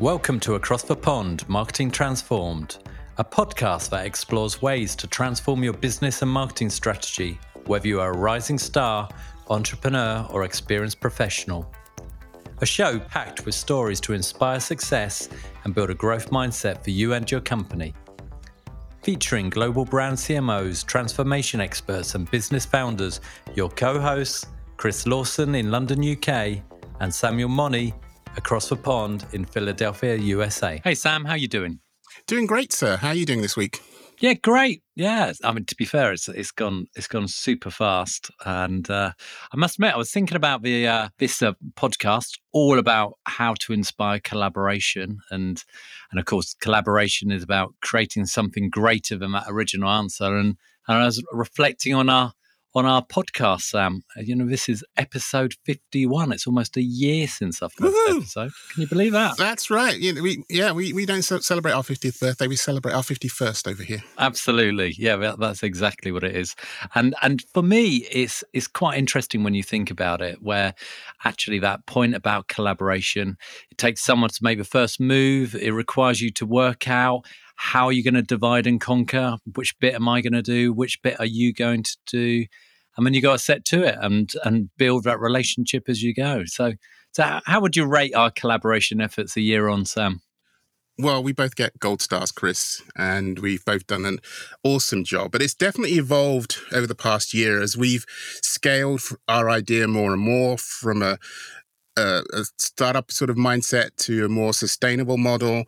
Welcome to Across the Pond Marketing Transformed, a podcast that explores ways to transform your business and marketing strategy, whether you are a rising star, entrepreneur, or experienced professional. A show packed with stories to inspire success and build a growth mindset for you and your company. Featuring global brand CMOs, transformation experts, and business founders, your co hosts, Chris Lawson in London, UK, and Samuel Money across the pond in Philadelphia, USA. Hey, Sam, how you doing? Doing great, sir. How are you doing this week? Yeah, great. Yeah, I mean, to be fair, it's it's gone it's gone super fast, and uh, I must admit, I was thinking about the uh, this uh, podcast all about how to inspire collaboration, and and of course, collaboration is about creating something greater than that original answer. And, and I was reflecting on our on our podcast, Sam. Uh, you know, this is episode 51. It's almost a year since our first Woo-hoo! episode. Can you believe that? That's right. You know, we, yeah, we, we don't celebrate our 50th birthday. We celebrate our 51st over here. Absolutely. Yeah, that's exactly what it is. And and for me, it's it's quite interesting when you think about it, where actually that point about collaboration, it takes someone to make the first move. It requires you to work out how are you going to divide and conquer? Which bit am I going to do? Which bit are you going to do? I mean, you got to set to it and and build that relationship as you go. So, so how would you rate our collaboration efforts a year on, Sam? Well, we both get gold stars, Chris, and we've both done an awesome job. But it's definitely evolved over the past year as we've scaled our idea more and more from a, a, a startup sort of mindset to a more sustainable model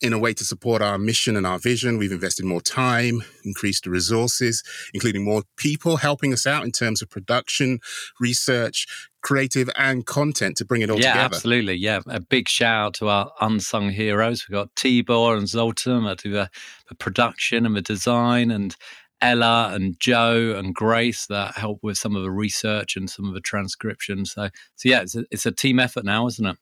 in a way to support our mission and our vision. We've invested more time, increased the resources, including more people helping us out in terms of production, research, creative, and content to bring it all yeah, together. absolutely. Yeah, a big shout out to our unsung heroes. We've got Tibor and Zoltan that do the, the production and the design, and Ella and Joe and Grace that help with some of the research and some of the transcription. So, so yeah, it's a, it's a team effort now, isn't it?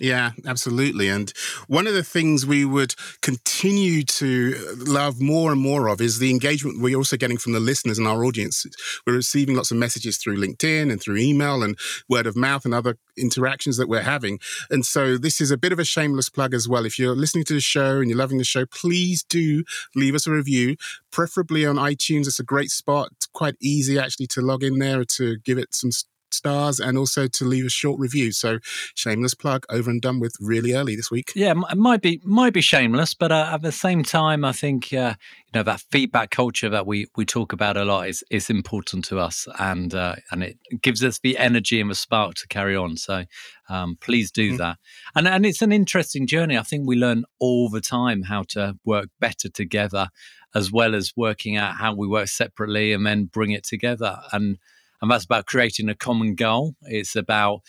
Yeah, absolutely. And one of the things we would continue to uh, love more and more of is the engagement we're also getting from the listeners and our audience. We're receiving lots of messages through LinkedIn and through email and word of mouth and other interactions that we're having. And so this is a bit of a shameless plug as well. If you're listening to the show and you're loving the show, please do leave us a review, preferably on iTunes. It's a great spot. It's quite easy actually to log in there to give it some stars and also to leave a short review. So shameless plug over and done with really early this week. Yeah, it might be might be shameless, but uh, at the same time, I think uh, you know that feedback culture that we we talk about a lot is is important to us, and uh, and it gives us the energy and the spark to carry on. So um, please do mm-hmm. that. And and it's an interesting journey. I think we learn all the time how to work better together, as well as working out how we work separately and then bring it together. And and that's about creating a common goal. It's about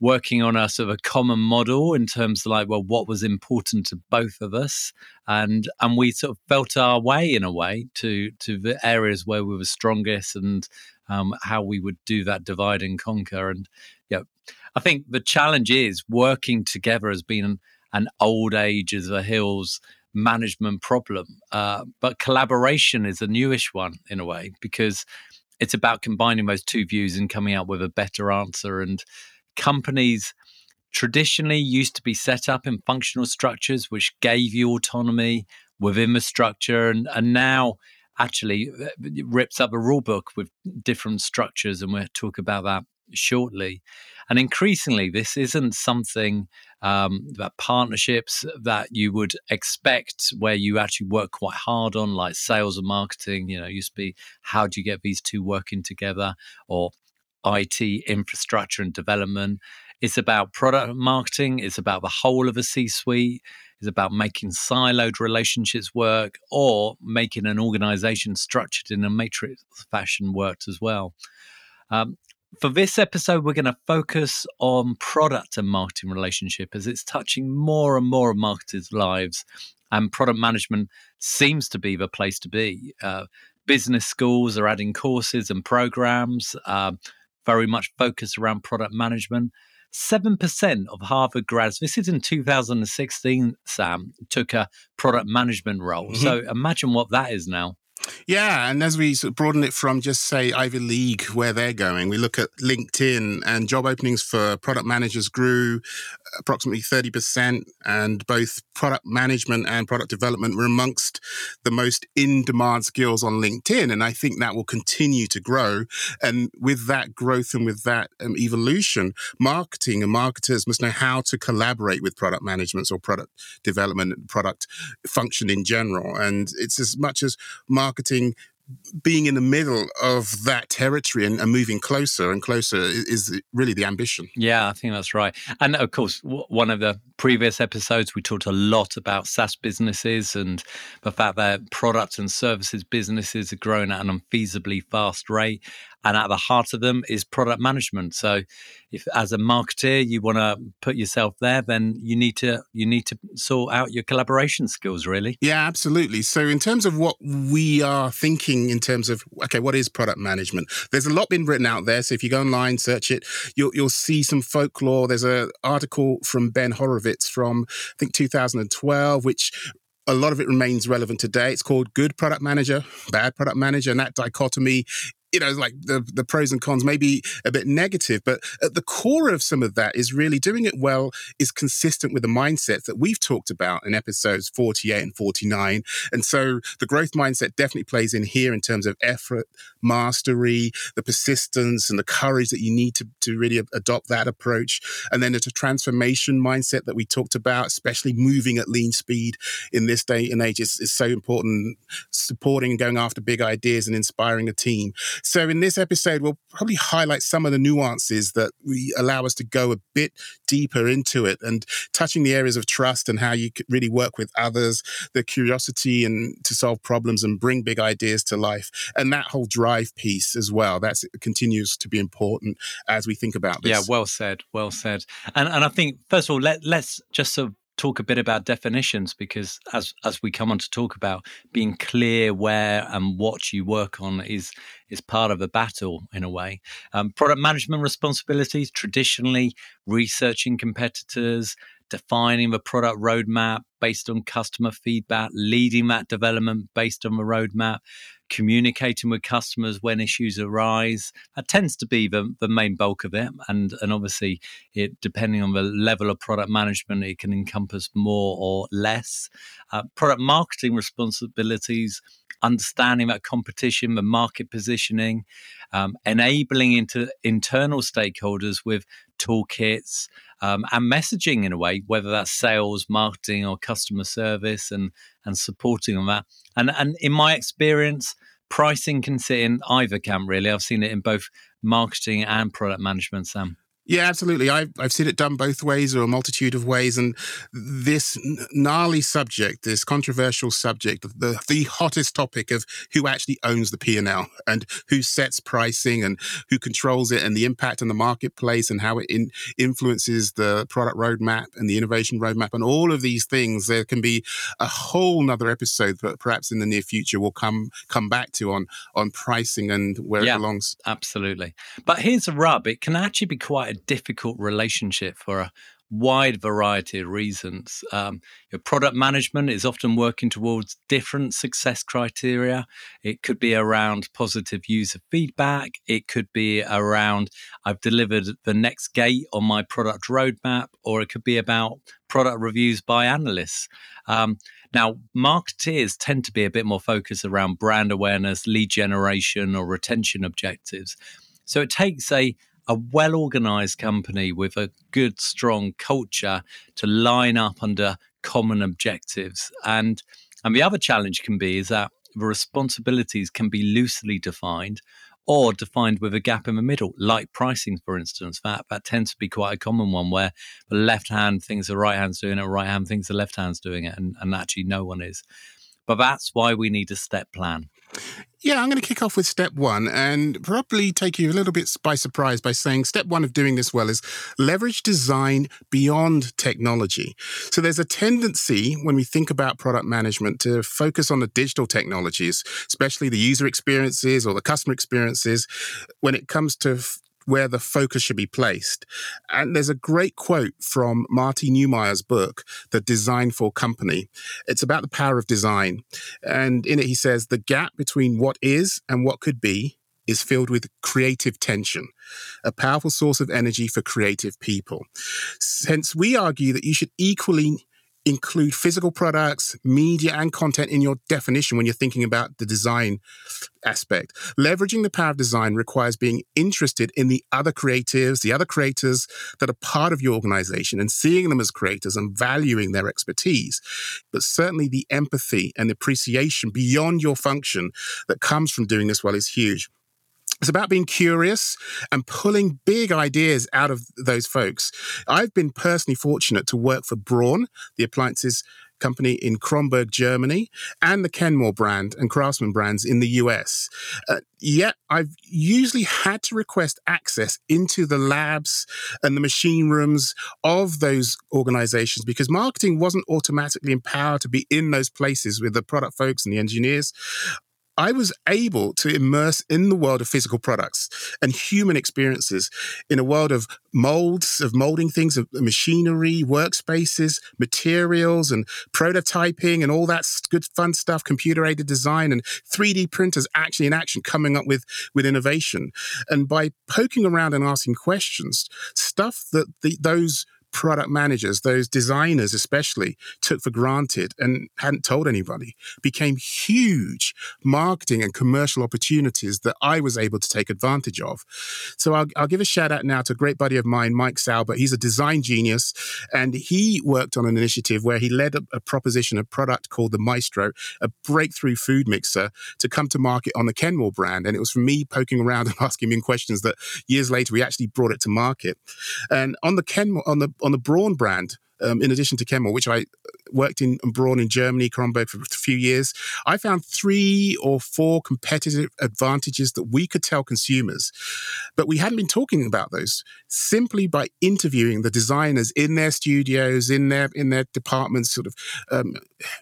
working on a sort of a common model in terms of like, well, what was important to both of us, and and we sort of felt our way in a way to to the areas where we were strongest and um, how we would do that divide and conquer. And yeah, I think the challenge is working together has been an old age of the hills management problem, uh, but collaboration is a newish one in a way because it's about combining those two views and coming out with a better answer. And companies traditionally used to be set up in functional structures, which gave you autonomy within the structure. And, and now actually uh, rips up a rule book with different structures. And we'll talk about that shortly. And increasingly, this isn't something um, that partnerships that you would expect where you actually work quite hard on, like sales and marketing. You know, used to be how do you get these two working together, or IT infrastructure and development. It's about product marketing. It's about the whole of a C suite. It's about making siloed relationships work or making an organization structured in a matrix fashion worked as well. Um, for this episode, we're going to focus on product and marketing relationship as it's touching more and more of marketers' lives, and product management seems to be the place to be. Uh, business schools are adding courses and programs, uh, very much focused around product management. 7% of Harvard grads, this is in 2016, Sam, took a product management role. Mm-hmm. So imagine what that is now. Yeah, and as we sort of broaden it from just say Ivy League, where they're going, we look at LinkedIn and job openings for product managers grew approximately 30%, and both product management and product development were amongst the most in demand skills on LinkedIn. And I think that will continue to grow. And with that growth and with that um, evolution, marketing and marketers must know how to collaborate with product management or product development, product function in general. And it's as much as marketing being in the middle of that territory and, and, moving closer and closer is really the ambition. Yeah, I think that's right. And of course, w- one of the previous episodes, we talked a lot about SaaS businesses and the fact that products and services businesses are growing at an unfeasibly fast rate and at the heart of them is product management. So if as a marketer you want to put yourself there then you need to you need to sort out your collaboration skills really. Yeah absolutely. So in terms of what we are thinking in terms of okay what is product management? There's a lot been written out there. So if you go online search it you'll, you'll see some folklore. There's an article from ben horowitz from i think 2012 which a lot of it remains relevant today. It's called good product manager, bad product manager, and that dichotomy you know, like the, the pros and cons may be a bit negative, but at the core of some of that is really doing it well is consistent with the mindset that we've talked about in episodes 48 and 49. And so the growth mindset definitely plays in here in terms of effort, mastery, the persistence and the courage that you need to, to really adopt that approach. And then there's a transformation mindset that we talked about, especially moving at lean speed in this day and age is, is so important, supporting and going after big ideas and inspiring a team. So, in this episode, we'll probably highlight some of the nuances that we allow us to go a bit deeper into it and touching the areas of trust and how you really work with others, the curiosity and to solve problems and bring big ideas to life. And that whole drive piece as well, that continues to be important as we think about this. Yeah, well said. Well said. And, and I think, first of all, let, let's just sort of talk a bit about definitions because as as we come on to talk about being clear where and what you work on is is part of the battle in a way. Um, product management responsibilities traditionally researching competitors defining the product roadmap based on customer feedback leading that development based on the roadmap communicating with customers when issues arise. That tends to be the, the main bulk of it. And, and obviously, it depending on the level of product management, it can encompass more or less. Uh, product marketing responsibilities understanding that competition, the market positioning, um, enabling into internal stakeholders with toolkits um, and messaging in a way, whether that's sales, marketing, or customer service, and and supporting on that. And and in my experience, pricing can sit in either camp. Really, I've seen it in both marketing and product management. Sam. Yeah, absolutely. I've, I've seen it done both ways or a multitude of ways. And this gnarly subject, this controversial subject, the, the hottest topic of who actually owns the P&L and who sets pricing and who controls it and the impact on the marketplace and how it in, influences the product roadmap and the innovation roadmap and all of these things. There can be a whole nother episode that perhaps in the near future we'll come, come back to on, on pricing and where yeah, it belongs. Absolutely. But here's a rub. It can actually be quite difficult relationship for a wide variety of reasons. Um, your product management is often working towards different success criteria. It could be around positive user feedback. It could be around I've delivered the next gate on my product roadmap, or it could be about product reviews by analysts. Um, now, marketeers tend to be a bit more focused around brand awareness, lead generation, or retention objectives. So it takes a a well organized company with a good, strong culture to line up under common objectives. And and the other challenge can be is that the responsibilities can be loosely defined or defined with a gap in the middle, like pricing, for instance. That that tends to be quite a common one where the left hand thinks the right hand's doing it, the right hand thinks the left hand's doing it, and, and actually no one is. But that's why we need a step plan. Yeah, I'm going to kick off with step one and probably take you a little bit by surprise by saying step one of doing this well is leverage design beyond technology. So there's a tendency when we think about product management to focus on the digital technologies, especially the user experiences or the customer experiences when it comes to where the focus should be placed. And there's a great quote from Marty Neumeier's book, The Designful Company. It's about the power of design. And in it, he says, the gap between what is and what could be is filled with creative tension, a powerful source of energy for creative people. Since we argue that you should equally include physical products, media, and content in your definition when you're thinking about the design aspect. Leveraging the power of design requires being interested in the other creatives, the other creators that are part of your organization and seeing them as creators and valuing their expertise. But certainly the empathy and appreciation beyond your function that comes from doing this well is huge. It's about being curious and pulling big ideas out of those folks. I've been personally fortunate to work for Braun, the appliances company in Kronberg, Germany, and the Kenmore brand and Craftsman brands in the US. Uh, yet I've usually had to request access into the labs and the machine rooms of those organizations because marketing wasn't automatically empowered to be in those places with the product folks and the engineers. I was able to immerse in the world of physical products and human experiences in a world of molds, of molding things, of machinery, workspaces, materials, and prototyping, and all that good fun stuff, computer aided design, and 3D printers actually in action coming up with, with innovation. And by poking around and asking questions, stuff that the, those product managers, those designers especially, took for granted and hadn't told anybody, became huge marketing and commercial opportunities that I was able to take advantage of. So I'll, I'll give a shout out now to a great buddy of mine, Mike Salbert. He's a design genius, and he worked on an initiative where he led a, a proposition, a product called the Maestro, a breakthrough food mixer to come to market on the Kenmore brand. And it was from me poking around and asking him questions that years later we actually brought it to market. And on the Kenmore, on the on the Braun brand, um, in addition to Kenmore, which I worked in Braun in Germany, Kronberg for a few years, I found three or four competitive advantages that we could tell consumers. But we hadn't been talking about those simply by interviewing the designers in their studios, in their in their departments, sort of um,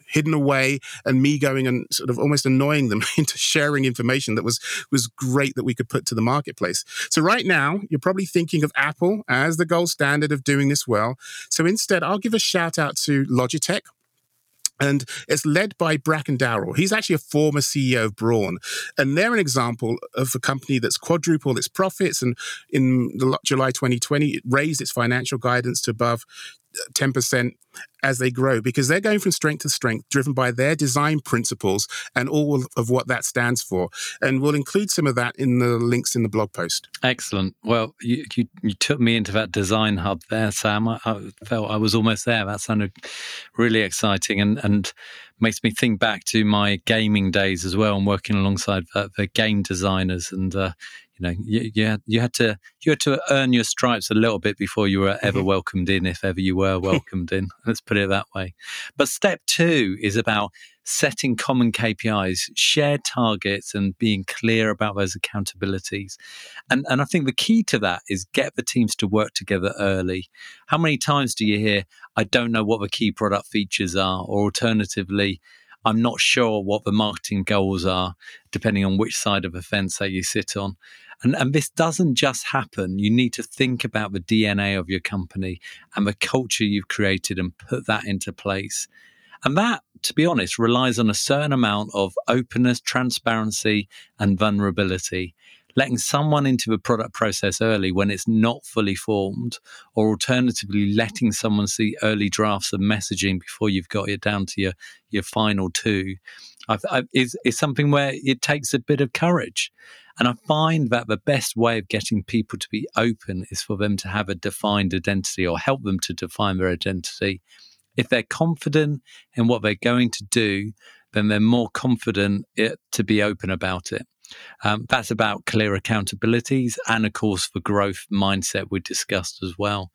hidden away, and me going and sort of almost annoying them into sharing information that was was great that we could put to the marketplace. So right now, you're probably thinking of Apple as the gold standard of doing this well. So instead, I'll give a shout out to Logitech and it's led by Bracken Darrell. He's actually a former CEO of Braun. And they're an example of a company that's quadrupled its profits. And in July 2020, it raised its financial guidance to above 10% as they grow because they're going from strength to strength, driven by their design principles and all of what that stands for. And we'll include some of that in the links in the blog post. Excellent. Well, you, you, you took me into that design hub there, Sam. I, I, felt I was almost there. That sounded really exciting and, and makes me think back to my gaming days as well and working alongside the, the game designers. And, uh, you know, you, you, had, you had to you had to earn your stripes a little bit before you were ever mm-hmm. welcomed in, if ever you were welcomed in. Let's put it that way. But step two is about setting common KPIs, shared targets, and being clear about those accountabilities. And and I think the key to that is get the teams to work together early. How many times do you hear, "I don't know what the key product features are," or alternatively, I'm not sure what the marketing goals are, depending on which side of the fence that you sit on. And, and this doesn't just happen. You need to think about the DNA of your company and the culture you've created and put that into place. And that, to be honest, relies on a certain amount of openness, transparency, and vulnerability letting someone into the product process early when it's not fully formed, or alternatively, letting someone see early drafts of messaging before you've got it down to your, your final two, I've, I've, is, is something where it takes a bit of courage. And I find that the best way of getting people to be open is for them to have a defined identity or help them to define their identity. If they're confident in what they're going to do, then they're more confident it, to be open about it. Um, that's about clear accountabilities and, of course, the growth mindset we discussed as well.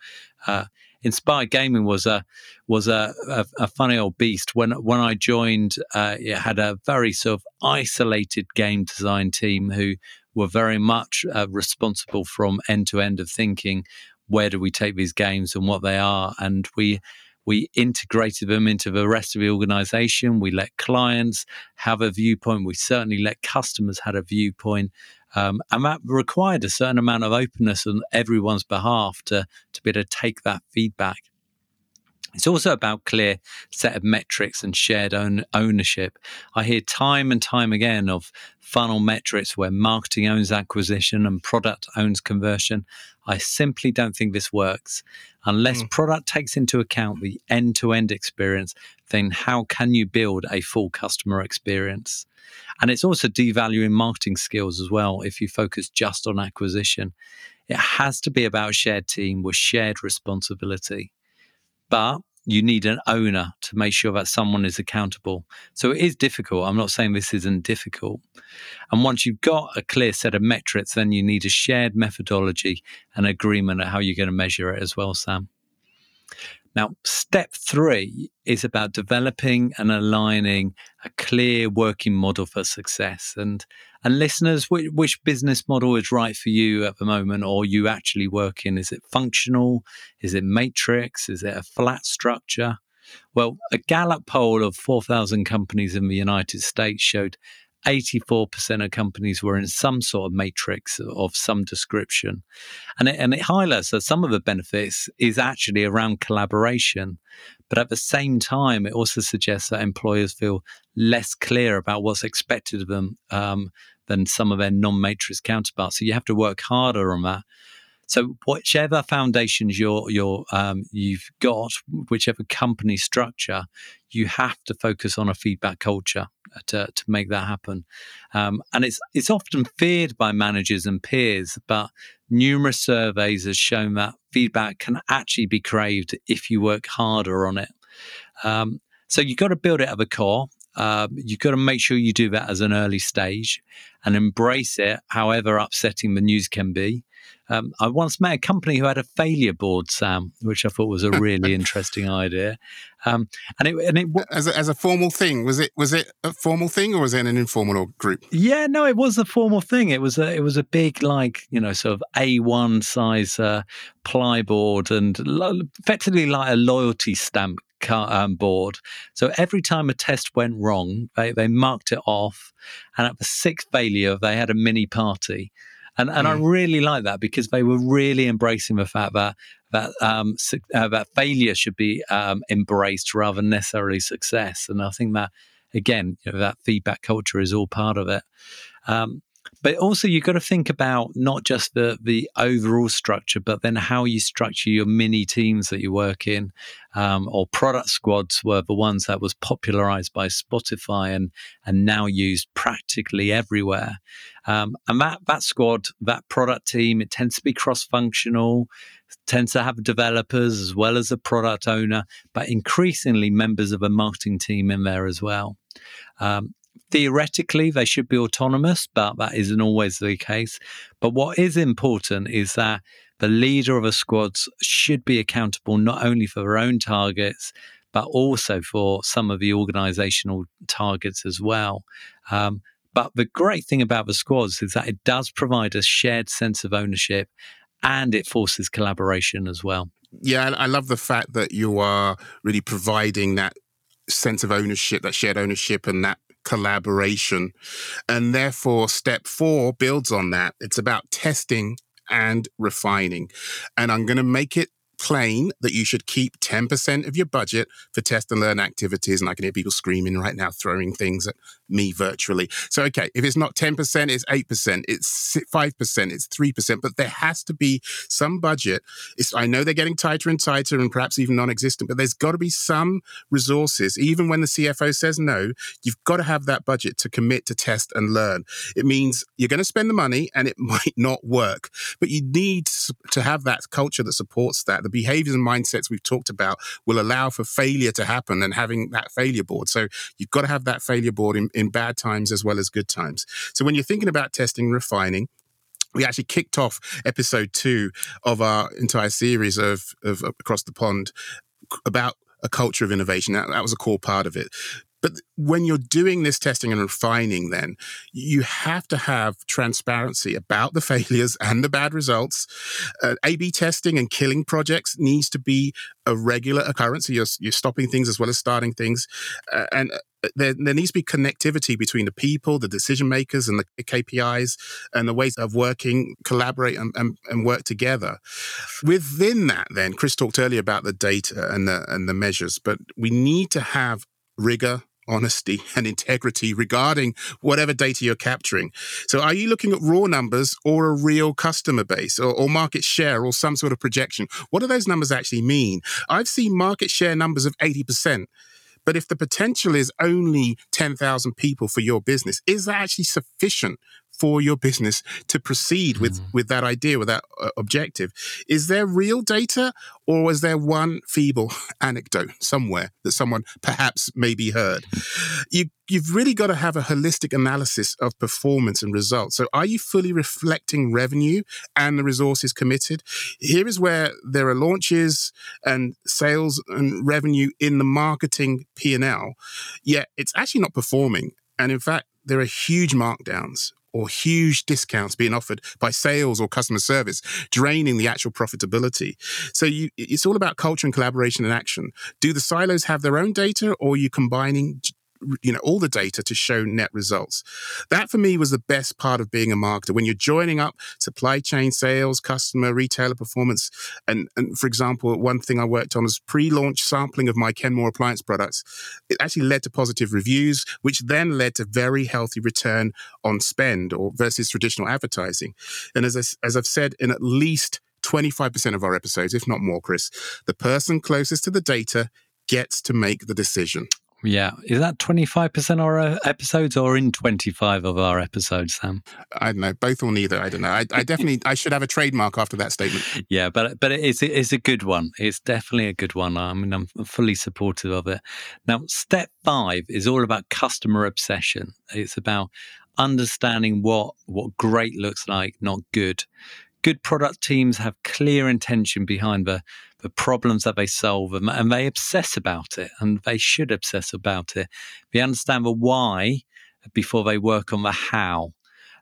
Uh, Inspired Gaming was a was a, a, a, funny old beast. When when I joined, uh, it had a very sort of isolated game design team who were very much uh, responsible from end to end of thinking. Where do we take these games and what they are? And we We integrated them into the rest of the organization. We let clients have a viewpoint. We certainly let customers have a viewpoint. Um, and that required a certain amount of openness on everyone's behalf to, to be able to take that feedback. It's also about clear set of metrics and shared own ownership. I hear time and time again of funnel metrics where marketing owns acquisition and product owns conversion. I simply don't think this works. Unless mm. product takes into account the end to end experience, then how can you build a full customer experience? And it's also devaluing marketing skills as well if you focus just on acquisition. It has to be about shared team with shared responsibility but you need an owner to make sure that someone is accountable. So it is difficult. I'm not saying this isn't difficult. And once you've got a clear set of metrics, then you need a shared methodology and agreement at how you're going to measure it as well, Sam. Now, step three is about developing and aligning a clear working model for success. And and listeners, which, which, business model is right for you at the moment, or you actually work in? Is it functional? Is it matrix? Is it a flat structure? Well, a Gallup poll of 4,000 companies in the United States showed 84% of companies were in some sort of matrix of some description. And it, and it highlights that some of the benefits is actually around collaboration. But at the same time, it also suggests that employers feel less clear about what's expected of them um, than some of their non matrix counterparts. So you have to work harder on that. So whichever foundations you're, you're um, you've got, whichever company structure, you have to focus on a feedback culture to, to make that happen. Um, and it's it's often feared by managers and peers, but numerous surveys have shown that feedback can actually be craved if you work harder on it. Um, so you've got to build it at the core. Um, you've got to make sure you do that as an early stage and embrace it, however upsetting the news can be. Um, I once met a company who had a failure board, Sam, which I thought was a really interesting idea. Um, and it and it as a, as a formal thing was it was it a formal thing or was it an informal group? Yeah, no, it was a formal thing. It was a it was a big like you know sort of A one size uh, ply board and lo- effectively like a loyalty stamp um, board. So every time a test went wrong, they, they marked it off. And at the sixth failure, they had a mini party. And, and mm. I really like that because they were really embracing the fact that that um, uh, that failure should be um, embraced rather than necessarily success. And I think that again, you know, that feedback culture is all part of it. Um, but also you've got to think about not just the the overall structure, but then how you structure your mini teams that you work in, um, or product squads were the ones that was popularized by Spotify and and now used practically everywhere. Um, and that that squad, that product team, it tends to be cross functional, tends to have developers as well as a product owner, but increasingly members of a marketing team in there as well. Um, theoretically they should be autonomous, but that isn't always the case. But what is important is that the leader of a squad should be accountable not only for their own targets, but also for some of the organizational targets as well. Um, but the great thing about the squads is that it does provide a shared sense of ownership and it forces collaboration as well. Yeah, I love the fact that you are really providing that sense of ownership, that shared ownership, and that collaboration. And therefore, step four builds on that. It's about testing and refining. And I'm going to make it plain that you should keep 10% of your budget for test and learn activities. And I can hear people screaming right now, throwing things at me virtually. So, okay, if it's not 10%, it's 8%, it's 5%, it's 3%, but there has to be some budget. It's, I know they're getting tighter and tighter and perhaps even non existent, but there's got to be some resources. Even when the CFO says no, you've got to have that budget to commit to test and learn. It means you're going to spend the money and it might not work, but you need to have that culture that supports that. The behaviors and mindsets we've talked about will allow for failure to happen and having that failure board. So you've got to have that failure board in, in bad times as well as good times. So when you're thinking about testing, refining, we actually kicked off episode two of our entire series of, of Across the Pond about a culture of innovation. That, that was a core part of it. But when you're doing this testing and refining, then you have to have transparency about the failures and the bad results. Uh, A/B testing and killing projects needs to be a regular occurrence. So you're, you're stopping things as well as starting things, uh, and uh, there, there needs to be connectivity between the people, the decision makers, and the KPIs, and the ways of working, collaborate, and, and, and work together. Within that, then Chris talked earlier about the data and the and the measures, but we need to have rigor honesty and integrity regarding whatever data you're capturing. So, are you looking at raw numbers or a real customer base or, or, market share or some sort of projection? What do those numbers actually mean? I've seen market share numbers of 80%. But if the potential is only 10,000 people for your business, is that actually sufficient for your business to proceed with, mm. with that idea, with that uh, objective. Is there real data or is there one feeble anecdote somewhere that someone perhaps maybe heard? You, you've really got to have a holistic analysis of performance and results. So are you fully reflecting revenue and the resources committed? Here is where there are launches and sales and revenue in the marketing P&L, yet it's actually not performing. And in fact, there are huge markdowns or huge discounts being offered by sales or customer service, draining the actual profitability. So you, it's all about culture and collaboration and action. Do the silos have their own data or are you combining you know all the data to show net results. That for me was the best part of being a marketer. When you're joining up supply chain sales customer retailer performance and and for example one thing i worked on was pre-launch sampling of my kenmore appliance products. It actually led to positive reviews which then led to very healthy return on spend or versus traditional advertising. And as I, as i've said in at least 25% of our episodes if not more chris the person closest to the data gets to make the decision yeah. Is that 25% of our episodes or in 25 of our episodes, Sam? I don't know. Both or neither. I don't know. I, I definitely, I should have a trademark after that statement. Yeah, but but it's, it's a good one. It's definitely a good one. I mean, I'm fully supportive of it. Now, step five is all about customer obsession. It's about understanding what what great looks like, not good. Good product teams have clear intention behind the the problems that they solve and, and they obsess about it and they should obsess about it. They understand the why before they work on the how.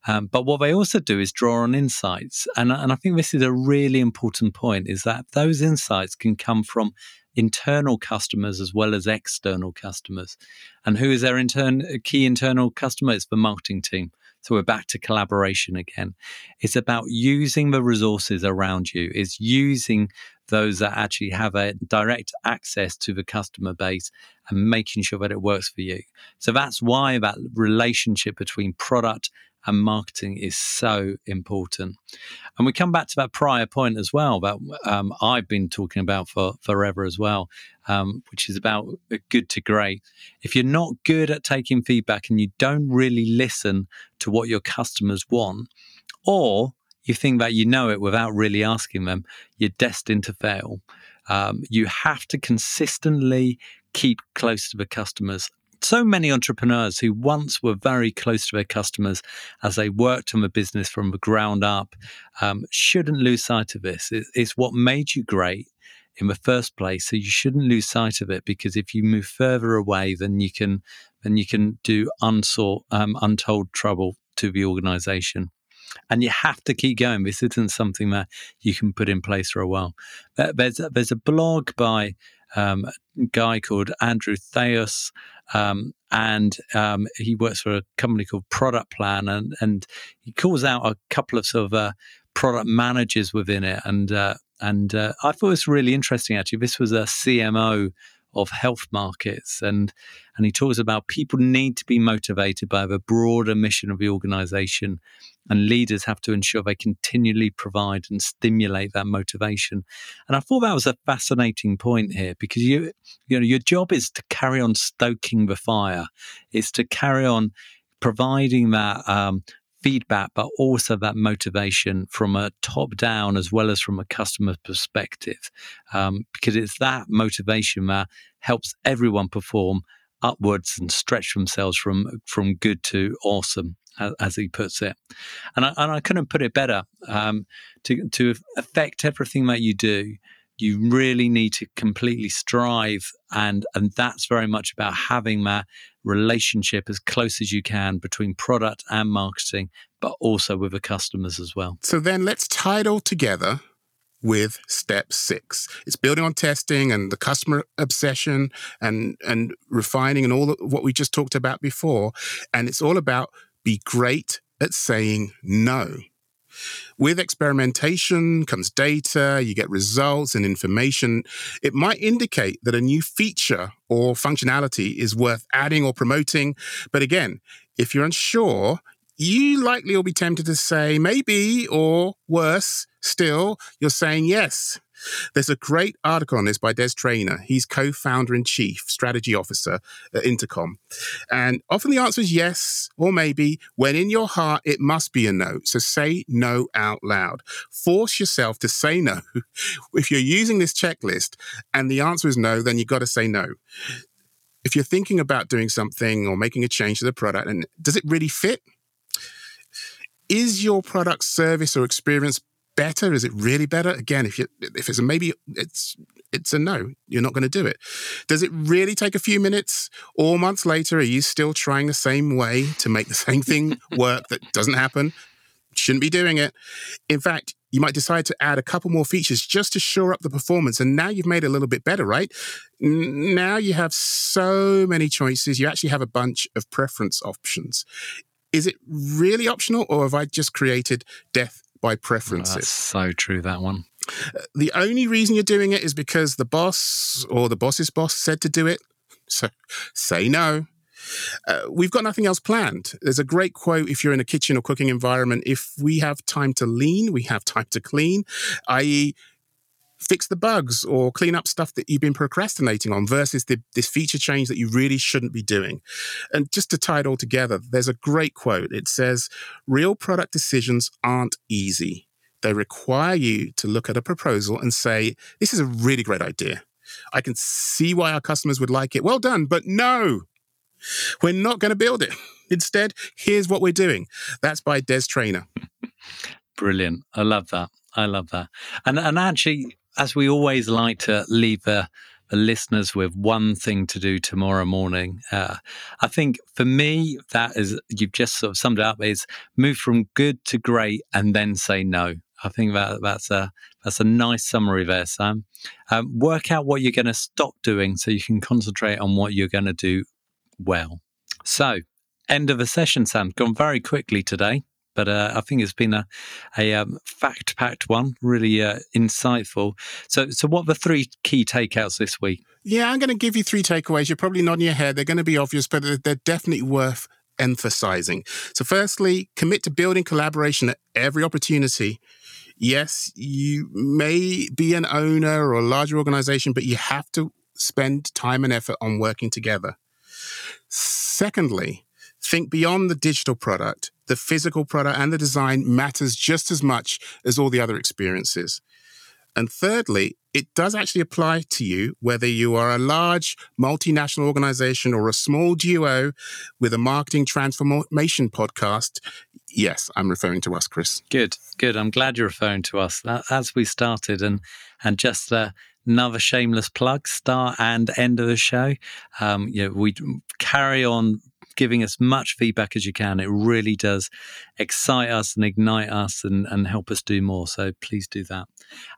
Um, but what they also do is draw on insights. And, and I think this is a really important point is that those insights can come from internal customers as well as external customers. And who is their intern, key internal customer? It's the marketing team. So we're back to collaboration again. It's about using the resources around you, it's using those that actually have a direct access to the customer base and making sure that it works for you. So that's why that relationship between product and marketing is so important. And we come back to that prior point as well that um, I've been talking about for forever as well, um, which is about good to great. If you're not good at taking feedback and you don't really listen to what your customers want, or you think that you know it without really asking them, you're destined to fail. Um, you have to consistently keep close to the customers. So many entrepreneurs who once were very close to their customers as they worked on the business from the ground up um, shouldn't lose sight of this. it's what made you great in the first place. So you shouldn't lose sight of it because if you move further away, then you can then you can do unsought, um, untold trouble to the organization and you have to keep going. This isn't something that you can put in place for a while. There's a, there's a blog by um, a guy called Andrew Theos, um, and um, he works for a company called Product Plan, and and he calls out a couple of sort of uh, product managers within it, and uh, and uh, I thought it was really interesting. Actually, this was a CMO of health markets. And, and he talks about people need to be motivated by the broader mission of the organization, and leaders have to ensure they continually provide and stimulate that motivation. And I thought that was a fascinating point here because you, you know, your job is to carry on stoking the fire, is to carry on providing that um, feedback, but also that motivation from a top down as well as from a customer perspective. Um, because it's that motivation that helps everyone perform upwards and stretch themselves from from good to awesome, as, he puts it. And I, and I couldn't put it better. Um, to to affect everything that you do, you really need to completely strive and and that's very much about having that relationship as close as you can between product and marketing but also with the customers as well so then let's tie it all together with step six. It's building on testing and the customer obsession and, and refining and all what we just talked about before. And it's all about be great at saying no. With experimentation comes data, you get results and information. It might indicate that a new feature or functionality is worth adding or promoting. But again, if you're unsure, you likely will be tempted to say maybe, or worse still, you're saying yes. There's a great article on this by Des Traynor. He's co founder and chief strategy officer at Intercom. And often the answer is yes or maybe, when in your heart it must be a no. So say no out loud. Force yourself to say no. if you're using this checklist and the answer is no, then you've got to say no. If you're thinking about doing something or making a change to the product, and does it really fit? is your product, service, or experience better? Is it really better? Again, if you if it's a maybe, it's it's a no. You're not going to do it. Does it really take a few minutes or months later? Are you still trying the same way to make the same thing work that doesn't happen? Shouldn't be doing it. In fact, you might decide to add a couple more features just to shore up the performance. And now you've made it a little bit better, right? Now you have so many choices. You actually have a bunch of preference options is it really optional or have I just created death by preferences? Oh, that's so true, that one. The only reason you're doing it is because the boss or the boss's boss said to do it. So say no. Uh, we've got nothing else planned. There's a great quote if you're in a kitchen or cooking environment if we have time to lean, we have time to clean, i.e., fix the bugs or clean up stuff that you've been procrastinating on versus the, this feature change that you really shouldn't be doing. And just to tie it all together, there's a great quote. It says, Real product decisions aren't easy. They require you to look at a proposal and say, This is a really great idea. I can see why our customers would like it. Well done, but no, we're not going to build it. Instead, here's what we're doing. That's by Des Traynor. Brilliant. I love that. I love that. And and actually as we always like to leave the, the listeners with one thing to do tomorrow morning, uh, I think for me, that is, you've just sort of summed it up, is move from good to great and then say no. I think that that's a that's a nice summary there, Sam. Um, work out what you're going to stop doing so you can concentrate on what you're going to do well. So, end of the session, Sam. Gone very quickly today. But uh, I think it's been a, a um, fact packed one, really uh, insightful. So, so what are the three key takeouts this week? Yeah, I'm going to give you three takeaways. You're probably nodding your head. They're going to be obvious, but they're definitely worth emphasizing. So, firstly, commit to building collaboration at every opportunity. Yes, you may be an owner or a larger organization, but you have to spend time and effort on working together. Secondly, think beyond the digital product the physical product and the design matters just as much as all the other experiences. And thirdly, it does actually apply to you whether you are a large multinational organization or a small duo with a marketing transformation podcast. Yes, I'm referring to us, Chris. Good, good. I'm glad you're referring to us. As we started, and and just uh, another shameless plug, start and end of the show. Um, you know, we carry on giving as much feedback as you can. It really does excite us and ignite us and, and help us do more. So please do that.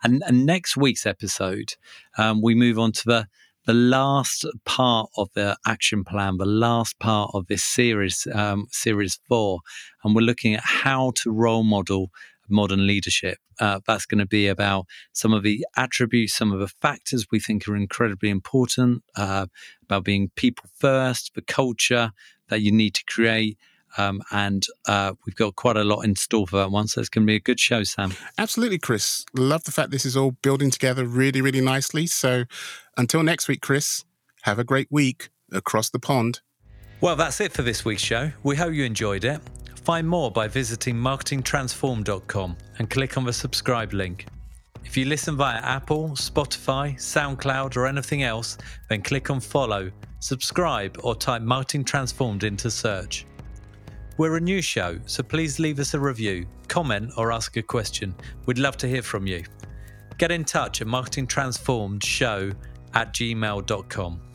And, and next week's episode, um, we move on to the the last part of the action plan, the last part of this series, um, series four, and we're looking at how to role model modern leadership. Uh, that's going to be about some of the attributes, some of the factors we think are incredibly important, uh, about being people first, the culture, that you need to create. Um, and uh, we've got quite a lot in store for that one. So it's going to be a good show, Sam. Absolutely, Chris. Love the fact this is all building together really, really nicely. So until next week, Chris, have a great week across the pond. Well, that's it for this week's show. We hope you enjoyed it. Find more by visiting marketingtransform.com and click on the subscribe link. If you listen via Apple, Spotify, SoundCloud, or anything else, then click on follow, subscribe, or type Marketing Transformed into search. We're a new show, so please leave us a review, comment, or ask a question. We'd love to hear from you. get in touch at marketingtransformedshow at gmail.com.